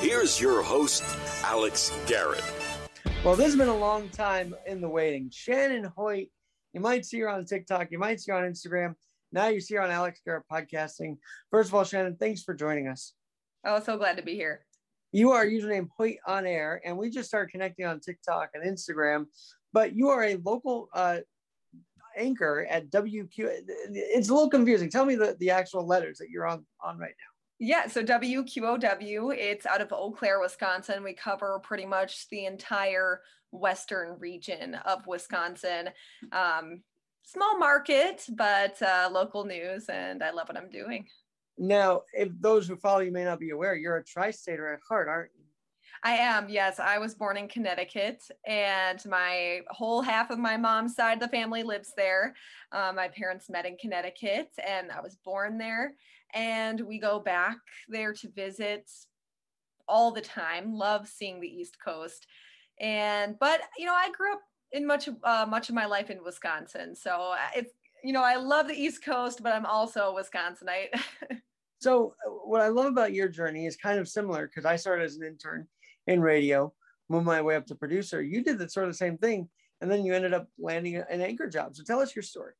Here's your host, Alex Garrett. Well, this has been a long time in the waiting. Shannon Hoyt, you might see her on TikTok, you might see her on Instagram. Now you see her on Alex Garrett Podcasting. First of all, Shannon, thanks for joining us. Oh, so glad to be here. You are username Hoyt on air, and we just started connecting on TikTok and Instagram. But you are a local uh, anchor at WQ. It's a little confusing. Tell me the, the actual letters that you're on on right now. Yeah, so WQOW, it's out of Eau Claire, Wisconsin. We cover pretty much the entire western region of Wisconsin. Um, small market, but uh, local news, and I love what I'm doing. Now, if those who follow you may not be aware, you're a tri-stater at heart, aren't you? I am, yes. I was born in Connecticut, and my whole half of my mom's side of the family lives there. Um, my parents met in Connecticut, and I was born there. And we go back there to visit all the time. Love seeing the East Coast, and but you know, I grew up in much uh, much of my life in Wisconsin, so uh, it's you know, I love the East Coast, but I'm also a Wisconsinite. so, uh, what I love about your journey is kind of similar because I started as an intern in radio, moved my way up to producer. You did the sort of the same thing, and then you ended up landing an anchor job. So tell us your story.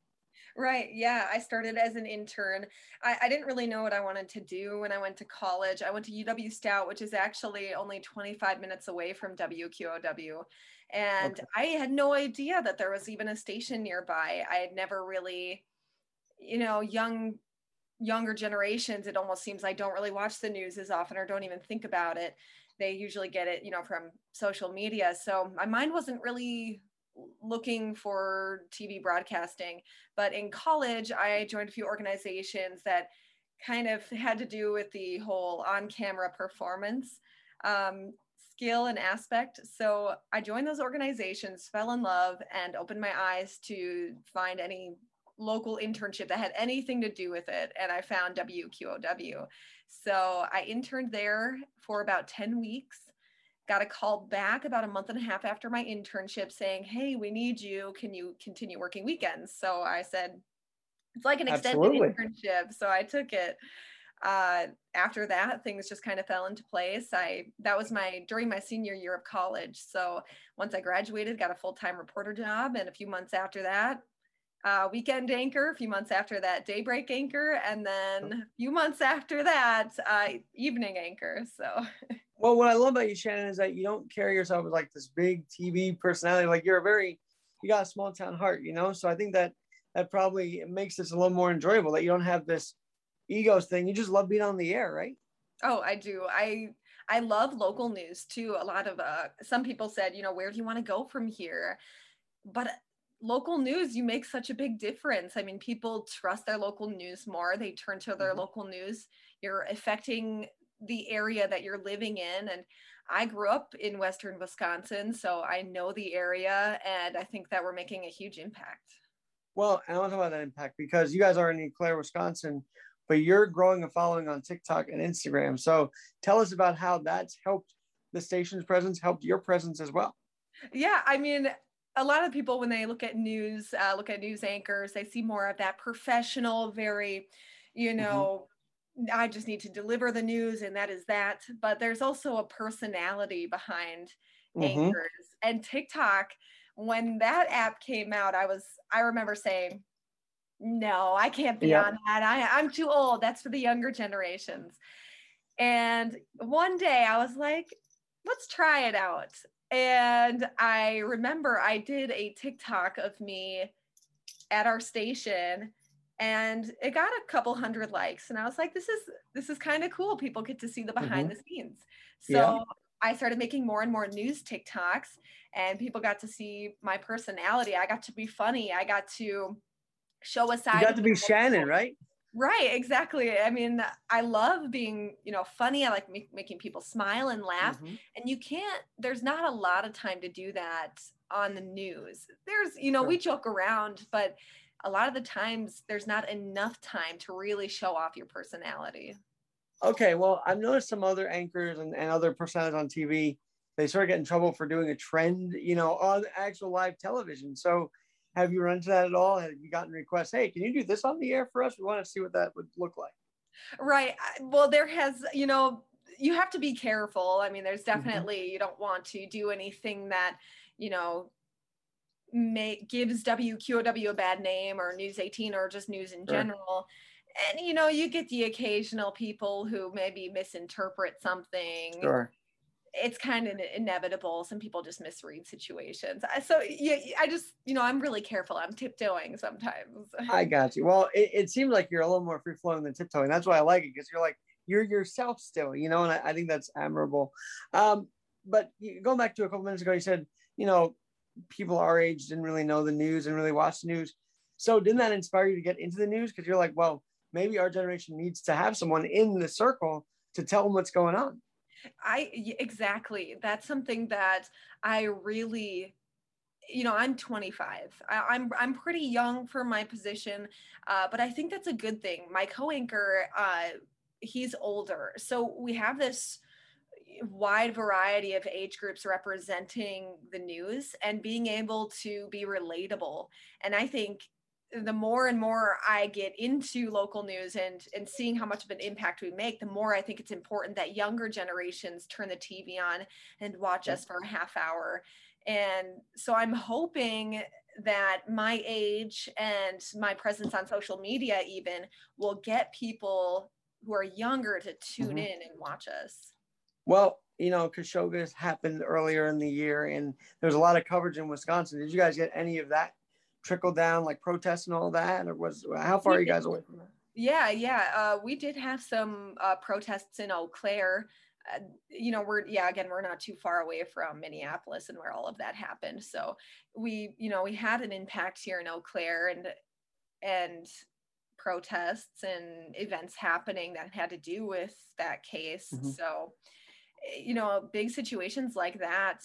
Right. Yeah. I started as an intern. I, I, didn't really know what I wanted to do when I went to college. I went to UW Stout, which is actually only 25 minutes away from WQOW. And okay. I had no idea that there was even a station nearby. I had never really, you know, young younger generations it almost seems i don't really watch the news as often or don't even think about it they usually get it you know from social media. So my mind wasn't really looking for tv broadcasting. But in college i joined a few organizations that kind of had to do with the whole on camera performance um, skill and aspect. So i joined those organizations fell in love and opened my eyes to find any local internship that had anything to do with it and i found wqow so I interned there for about 10 weeks. Got a call back about a month and a half after my internship saying, Hey, we need you. Can you continue working weekends? So I said, It's like an extended Absolutely. internship. So I took it. Uh, after that, things just kind of fell into place. I that was my during my senior year of college. So once I graduated, got a full time reporter job, and a few months after that, uh, weekend anchor, a few months after that, daybreak anchor, and then a few months after that, uh, evening anchor. So, well, what I love about you, Shannon, is that you don't carry yourself as like this big TV personality. Like you're a very, you got a small town heart, you know. So I think that that probably makes this a little more enjoyable. That you don't have this egos thing. You just love being on the air, right? Oh, I do. I I love local news too. A lot of uh, some people said, you know, where do you want to go from here? But local news you make such a big difference. I mean people trust their local news more. They turn to their mm-hmm. local news. You're affecting the area that you're living in and i grew up in western wisconsin so i know the area and i think that we're making a huge impact. Well i want to talk about that impact because you guys are in Eau Claire wisconsin but you're growing a following on tiktok and instagram. So tell us about how that's helped the station's presence helped your presence as well. Yeah i mean a lot of people when they look at news uh, look at news anchors they see more of that professional very you mm-hmm. know mm-hmm. i just need to deliver the news and that is that but there's also a personality behind mm-hmm. anchors and tiktok when that app came out i was i remember saying no i can't be yep. on that I, i'm too old that's for the younger generations and one day i was like let's try it out and I remember I did a TikTok of me at our station and it got a couple hundred likes and I was like this is this is kind of cool people get to see the behind mm-hmm. the scenes. So yeah. I started making more and more news TikToks and people got to see my personality. I got to be funny. I got to show a side. You got to be Shannon, right? Right, exactly. I mean, I love being, you know, funny. I like make, making people smile and laugh. Mm-hmm. And you can't, there's not a lot of time to do that on the news. There's, you know, sure. we joke around, but a lot of the times there's not enough time to really show off your personality. Okay, well, I've noticed some other anchors and, and other personalities on TV, they sort of get in trouble for doing a trend, you know, on actual live television. So, have you run into that at all? Have you gotten requests? Hey, can you do this on the air for us? We want to see what that would look like. Right. Well, there has, you know, you have to be careful. I mean, there's Mm-hmm. definitely you don't want to do anything that you know may gives WQOW a bad name or News 18 or just news in Sure. general. And you know, you get the occasional people who maybe misinterpret something. Sure. It's kind of inevitable. Some people just misread situations. So yeah, I just you know I'm really careful. I'm tiptoeing sometimes. I got you. Well, it, it seems like you're a little more free flowing than tiptoeing. That's why I like it because you're like you're yourself still, you know, and I, I think that's admirable. Um, but going back to a couple minutes ago, you said, you know, people our age didn't really know the news and really watch the news. So didn't that inspire you to get into the news? Because you're like, well, maybe our generation needs to have someone in the circle to tell them what's going on. I exactly. That's something that I really you know i'm 25 I, i'm i'm pretty young for my position uh, but i think that's a good thing my co-anchor uh, he's older so we have this wide variety of age groups representing the news and being able to be relatable and i think the more and more I get into local news and and seeing how much of an impact we make, the more I think it's important that younger generations turn the TV on and watch us for a half hour. And so I'm hoping that my age and my presence on social media even will get people who are younger to tune Mhm. in and watch us. Well, you know, Kashogas happened earlier in the year and there's a lot of coverage in Wisconsin. Did you guys get any of that trickle down, like protests and all that? Or was how far are you guys away from that? Yeah, yeah. Uh, we did have some uh, protests in Eau Claire. Uh, you know, we're yeah, again, we're not too far away from Minneapolis and where all of that happened. So we, you know, we had an impact here in Eau Claire and and protests and events happening that had to do with that case. Mhm. So, eh, you know, big situations like that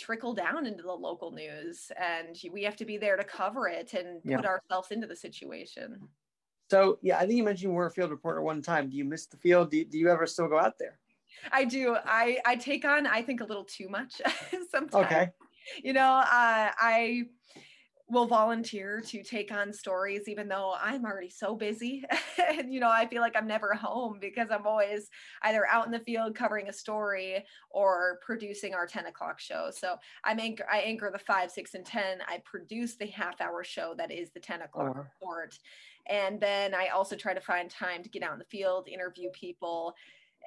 trickle down into the local news and we have to be there to cover it and Yeah. put ourselves into the situation. So yeah, I think you mentioned you were a field reporter one time. Do you miss the field? Do you, do you ever still go out there? I do. I I take on I think a little too much sometimes. Okay. You know, uh, I will volunteer to take on stories even though I'm already so busy. and you know, I feel like I'm never home because I'm always either out in the field covering a story or producing our 10 o'clock show. So I'm anchor I anchor the five, six, and 10. I produce the half hour show that is the 10 o'clock wow. report. And then I also try to find time to get out in the field, interview people.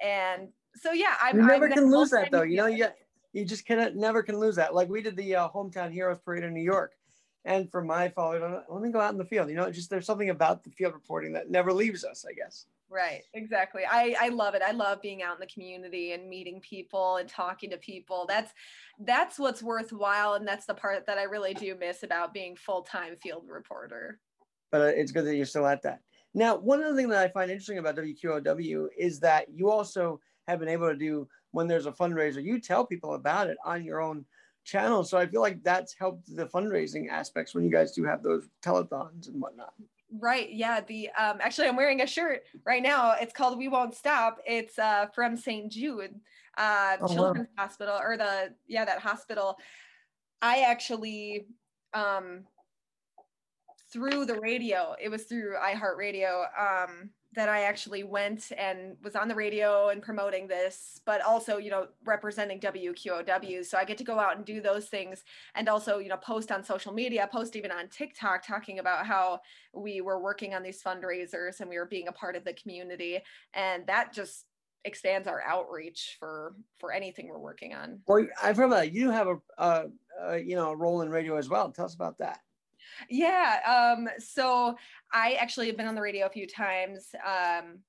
And so yeah, I'm You never I'm can lose that though. You know, you you just cannot never can lose that. Like we did the uh, hometown heroes parade in New York, and for my followers, let me go out in the field. You know, just there's something about the field reporting that never leaves us. I guess. Right, exactly. I I love it. I love being out in the community and meeting people and talking to people. That's that's what's worthwhile and that's the part that I really do miss about being full-time field reporter. But uh, it's good that you're still at that. Now, one other thing that I find interesting about WQOW is that you also have been able to do when there's a fundraiser, you tell people about it on your own channel. So I feel like that's helped the fundraising aspects when you guys do have those telethons and whatnot. Right. Yeah. The um actually I'm wearing a shirt right now. It's called We Won't Stop. It's uh from St. Jude uh Oh, wow. Children's Hospital or the yeah, that hospital. I actually um through the radio, it was through iHeartRadio, um, that I actually went and was on the radio and promoting this, but also, you know, representing WQOW. So I get to go out and do those things and also, you know, post on social media, post even on TikTok talking about how we were working on these fundraisers and we were being a part of the community. And that just expands our outreach for for anything we're working on. Well, I've heard about that. You have a, uh, uh, you know, a role in radio as well. Tell us about that. Yeah. Um, so I actually have been on the radio a few times. Um,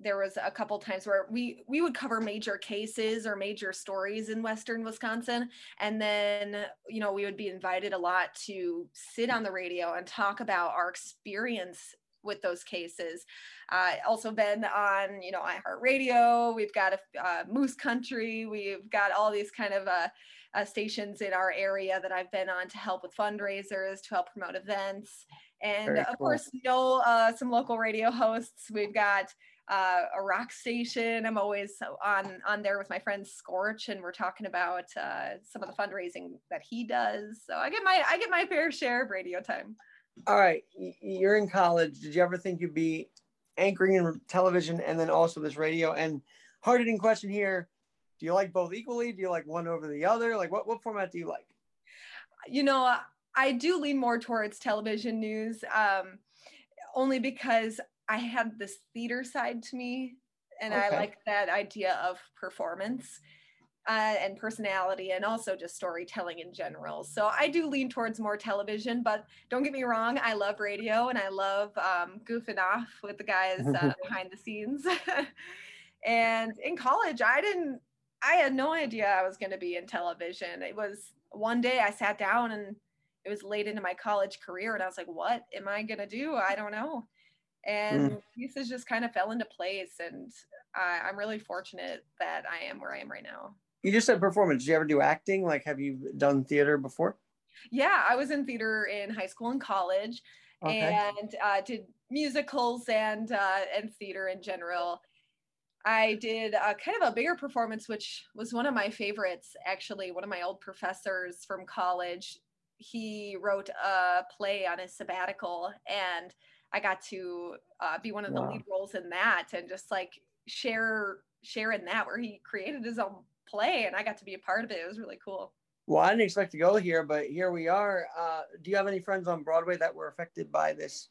there was a couple times where we we would cover major cases or major stories in western wisconsin and then you know we would be invited a lot to sit on the radio and talk about our experience with those cases uh, also been on you know iheartradio we've got a uh, moose country we've got all these kind of uh, uh, stations in our area that I've been on to help with fundraisers, to help promote events. And Very of cool. course, know uh, some local radio hosts. We've got uh, a rock station. I'm always on on there with my friend Scorch, and we're talking about uh, some of the fundraising that he does. So I get my I get my fair share of radio time. All right. You're in college. Did you ever think you'd be anchoring in television and then also this radio? And hard hitting question here. Do you like both equally? Do you like one over the other? Like what, what format do you like? You know, I do lean more towards television news, um, only because I have this theater side to me, and okay. I like that idea of performance. Uh, and personality and also just storytelling in general. So I do lean towards more television, but don't get me wrong, I love radio and I love um, goofing off with the guys uh, behind the scenes. and in college, I didn't, I had no idea I was going to be in television. It was one day I sat down and it was late into my college career and I was like, what am I going to do? I don't know. And mm. pieces just kind of fell into place. And I, I'm really fortunate that I am where I am right now. You just said performance. Did you ever do acting? Like, have you done theater before? Yeah, I was in theater in high school and college okay. and uh, did musicals and uh, and theater in general. I did a, kind of a bigger performance, which was one of my favorites. Actually, one of my old professors from college, he wrote a play on his sabbatical, and I got to uh, be one of the wow. lead roles in that, and just like share share in that, where he created his own play, and I got to be a part of it. It was really cool. Well, I didn't expect to go here, but here we are. Uh, do you have any friends on Broadway that were affected by this,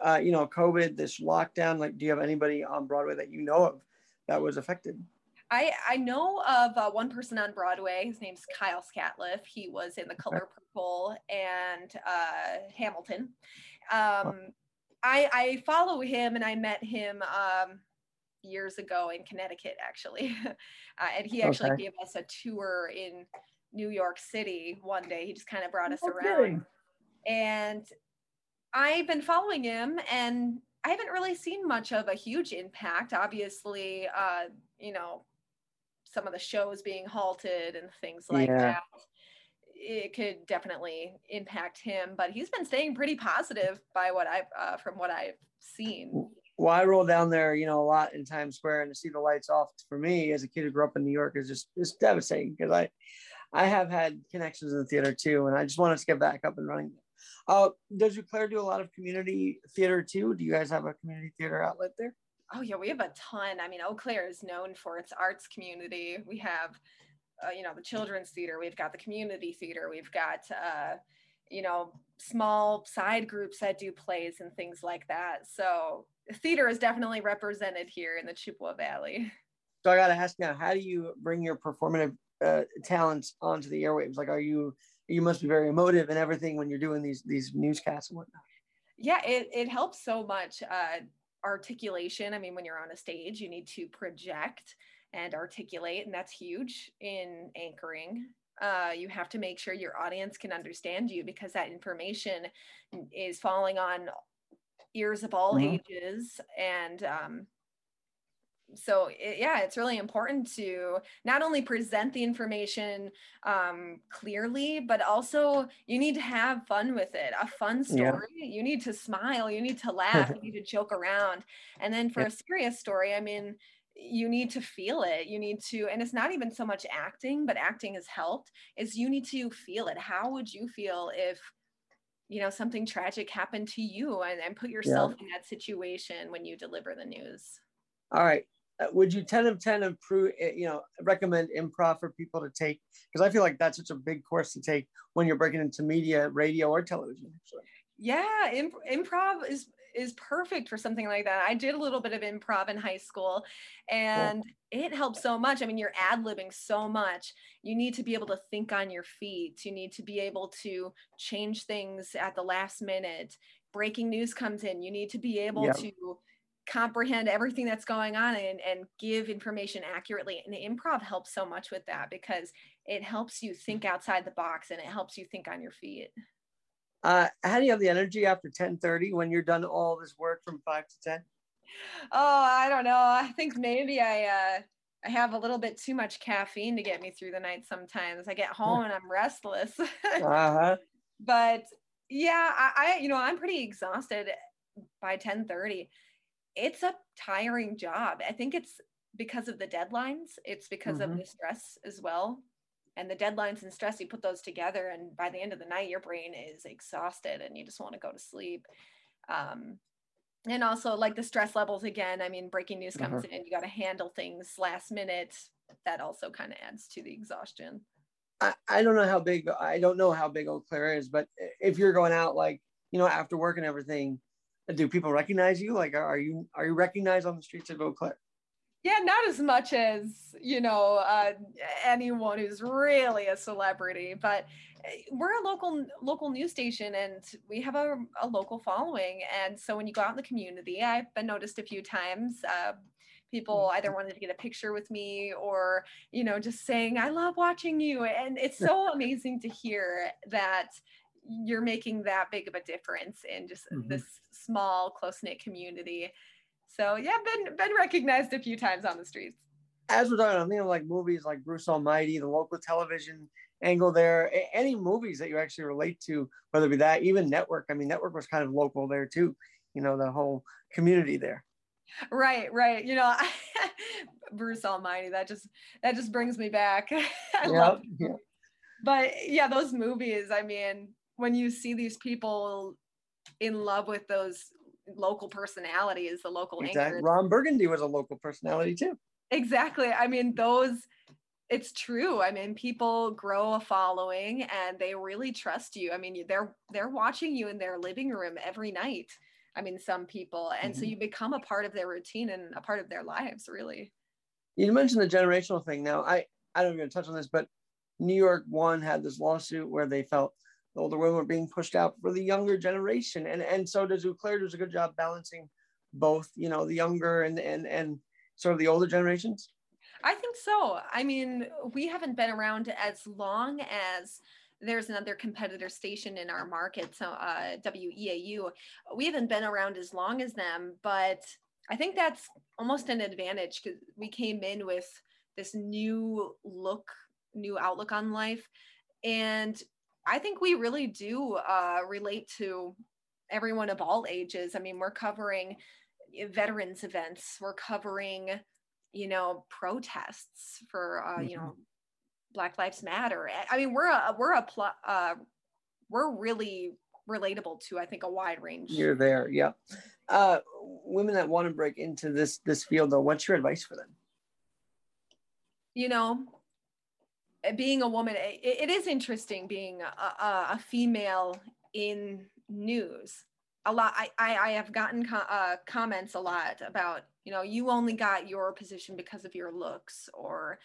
uh, you know, COVID, this lockdown? Like, do you have anybody on Broadway that you know of that was affected? I, I know of uh, one person on Broadway. His name's Kyle Scatliffe. He was in The Color Purple and uh, Hamilton. Um, I, I follow him and I met him um, years ago in Connecticut, actually. uh, and he actually okay. gave us a tour in New York City one day. He just kind of brought us okay. around. And I've been following him and I haven't really seen much of a huge impact. Obviously, uh, you know, some of the shows being halted and things like yeah. that. It could definitely impact him, but he's been staying pretty positive by what I've uh, from what I've seen. Well, I roll down there, you know, a lot in Times Square, and to see the lights off for me as a kid who grew up in New York is just devastating because I, I have had connections in the theater too, and I just wanted to get back up and running. Uh, does Claire do a lot of community theater too? Do you guys have a community theater outlet there? Oh yeah, we have a ton. I mean, Eau Claire is known for its arts community. We have, uh, you know, the children's theater. We've got the community theater. We've got, uh, you know, small side groups that do plays and things like that. So theater is definitely represented here in the Chippewa Valley. So I got to ask now, how do you bring your performative uh, talents onto the airwaves? Like, are you you must be very emotive and everything when you're doing these these newscasts and whatnot. Yeah, it it helps so much. Uh, articulation. I mean, when you're on a stage, you need to project and articulate, and that's huge in anchoring. Uh, you have to make sure your audience can understand you because that information is falling on ears of all mm-hmm. ages and um, so it, yeah it's really important to not only present the information um, clearly but also you need to have fun with it a fun story yeah. you need to smile you need to laugh you need to joke around and then for yeah. a serious story i mean you need to feel it you need to and it's not even so much acting but acting has helped is you need to feel it how would you feel if you know something tragic happened to you and, and put yourself yeah. in that situation when you deliver the news all right uh, would you 10 of 10 improve eh, you know recommend improv for people to take because i feel like that's such a big course to take when you're breaking into media radio or television actually. yeah imp- improv is is perfect for something like that. I did a little bit of improv in high school and it helps so much. I mean, you're ad libbing so much. You need to be able to think on your feet. You need to be able to change things at the last minute. Breaking news comes in. You need to be able to comprehend everything that's going on and, and give information accurately. And improv helps so much with that because it helps you think outside the box and it helps you think on your feet. Uh, how do you have the energy after 10:30 when you're done all this work from five to 10? Oh, I don't know. I think maybe I uh, I have a little bit too much caffeine to get me through the night sometimes. I get home and I'm restless. uh-huh. But yeah, I, I you know I'm pretty exhausted by 10:30. It's a tiring job. I think it's because of the deadlines. It's because mm-hmm. of the stress as well and the deadlines and stress you put those together and by the end of the night your brain is exhausted and you just want to go to sleep um, and also like the stress levels again i mean breaking news comes Uh-huh. in you got to handle things last minute that also kind of adds to the exhaustion I, I don't know how big I don't know how big Eau Claire is, but if you're going out like you know after work and everything, do people recognize you? Like, are you are you recognized on the streets of Eau Claire? Yeah not as much as you know uh, anyone who's really a celebrity but uh, we're a local local news station and we have a, a local following. And so when you go out in the community i've been noticed a few times uh, people either wanted to get a picture with me or you know just saying i love watching you. And it's so amazing to hear that you're making that big of a difference in just Mhm. this small close-knit community so yeah been been recognized a few times on the streets As we're talking, I'm thinking of like movies like Bruce Almighty, the local television angle there. Any movies that you actually relate to, whether it be that, even Network. I mean, Network was kind of local there too. You know, the whole community there. right right you know bruce almighty that just that just brings me back i love Yeah, those yeah. movies. but yeah those movies i mean when you see these people in love with those local personality is the local Exactly. anchors Ron Burgundy was a local personality too. exactly i mean those it's true i mean people grow a following and they really trust you i mean they're they're watching you in their living room every night i mean some people and so Mhm. you become a part of their routine and a part of their lives really You mentioned the generational thing. Now, I I don't even touch on this, but New York one had this lawsuit where they felt the older women were being pushed out for the younger generation, and and so does Claire does a good job balancing both, you know, the younger and and and sort of the older generations. I think so. I mean, we haven't been around as long as there's another competitor station in our market, so uh, WEAU. We haven't been around as long as them, but I think that's almost an advantage because we came in with this new look, new outlook on life, and I think we really do uh, relate to everyone of all ages. I mean, we're covering eh, veterans events, we're covering you know protests for uh, you Mhm. know black lives matter i mean we're a we're a pl- uh, we're really relatable to i think a wide range You're there, yeah. Uh, women that want to break into this this field, though, what's your advice for them? you know being a woman it, it is interesting being a, a, female in news. A lot i i, I have gotten co- uh, comments a lot about you know you only got your position because of your looks or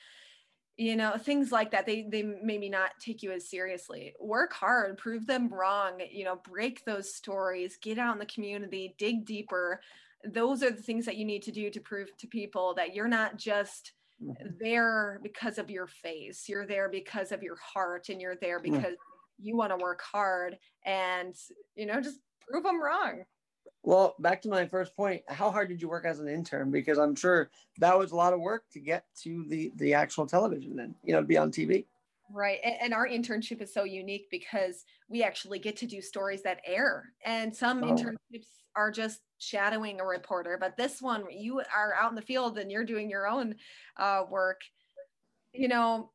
you know things like that. They they maybe not take you as seriously. Work hard prove them wrong you know break those stories get out in the community dig deeper. Those are the things that you need to do to prove to people that you're not just Mhm. there because of your face you're there because of your heart and you're there Mm. because you want to work hard and you know just prove them wrong Well, back to my first point. How hard did you work as an intern? Because I'm sure that was a lot of work to get to the the actual television. Then you know, to be on TV. Right. And, our internship is so unique because we actually get to do stories that air. And some Oh. internships are just shadowing a reporter, but this one, you are out in the field and you're doing your own uh, work. You know,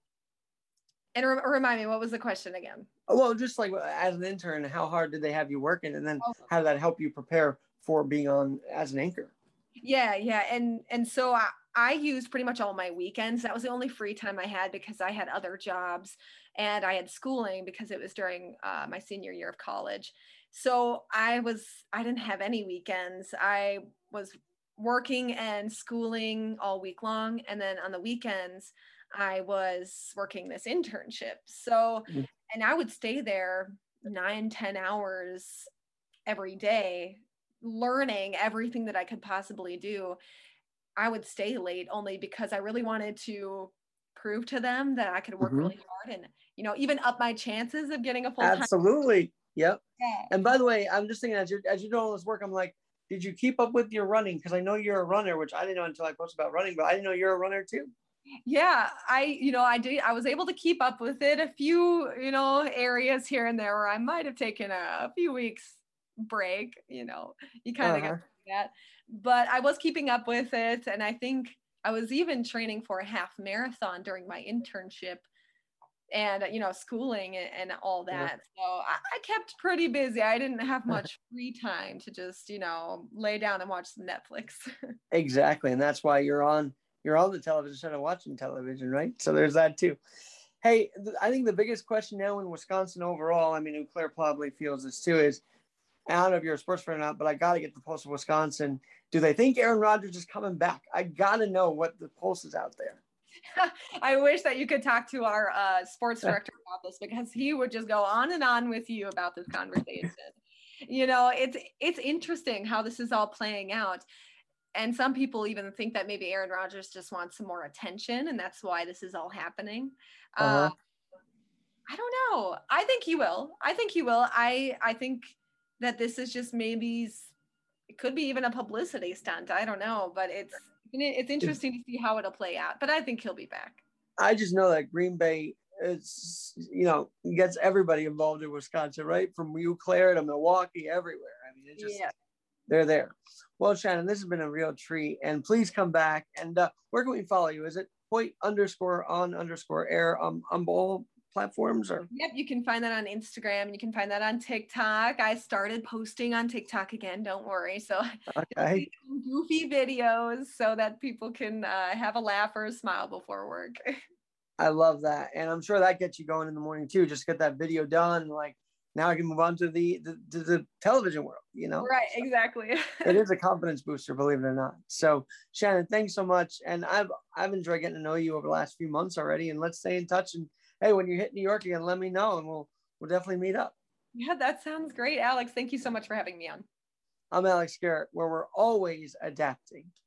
and re- remind me, what was the question again? Well, just like as an intern, how hard did they have you working, and then Oh. how did that help you prepare for being on as an anchor? Yeah, yeah, and and so I, I used pretty much all my weekends. That was the only free time I had because I had other jobs and I had schooling because it was during uh, my senior year of college. So I was I didn't have any weekends. I was working and schooling all week long, and then on the weekends I was working this internship. So Mhm. and I would stay there nine, ten hours every day learning everything that I could possibly do, I would stay late only because I really wanted to prove to them that I could work Mhm. really hard and you know even up my chances of getting a full time. Absolutely. Yep. Yeah. And by the way, I'm just thinking as you're as you're doing all this work, I'm like, did you keep up with your running? Because I know you're a runner, which I didn't know until I posted about running, but I didn't know you're a runner too. Yeah, I you know I did I was able to keep up with it. A few you know areas here and there where I might have taken a, a few weeks break. You know, you kind of Uh-huh. get that, but I was keeping up with it, and I think I was even training for a half marathon during my internship. and you know schooling and, all that. So I, I, kept pretty busy. I didn't have uh-huh. much free time to just you know lay down and watch some netflix. Exactly. And that's why you're on you're on the television instead of watching television right? So there's that too. Hey i think the biggest question now in wisconsin overall i mean claire probably feels this too is I don't know if you're a sports fan or not, but I got to get the pulse of Wisconsin. Do they think Aaron Rodgers is coming back? I got to know what the pulse is out there. I wish that you could talk to our uh, sports director about this because he would just go on and on with you about this conversation. you know, it's it's interesting how this is all playing out. And some people even think that maybe Aaron Rodgers just wants some more attention, and that's why this is all happening. Uh-huh. Uh, I don't know. I think he will. I think he will. I I think that this is just maybe it could be even a publicity stunt. I don't know, but it's it's interesting to see how it'll play out. But I think he'll be back. I just know that Green Bay is you know gets everybody involved in Wisconsin, right? From Eau Claire to Milwaukee, everywhere. I mean, it's just yeah. they're there. Well, Shannon, this has been a real treat, and please come back. And uh, where can we follow you? Is it Hoyt underscore on underscore air um, on both platforms or? Yep you can find that on instagram and you can find that on tiktok. I started posting on tiktok again don't worry. So okay. Goofy videos so that people can uh, have a laugh or a smile before work. I love that and i'm sure that gets you going in the morning too just get that video done like now i can move on to the the, to the television world you know? Right exactly. It is a confidence booster believe it or not. So shannon thanks so much and i've i've enjoyed getting to know you over the last few months already and let's stay in touch and hey, when you hit New York again, let me know and we'll we'll definitely meet up. Yeah, that sounds great, Alex. Thank you so much for having me on. I'm Alex Garrett, where we're always adapting.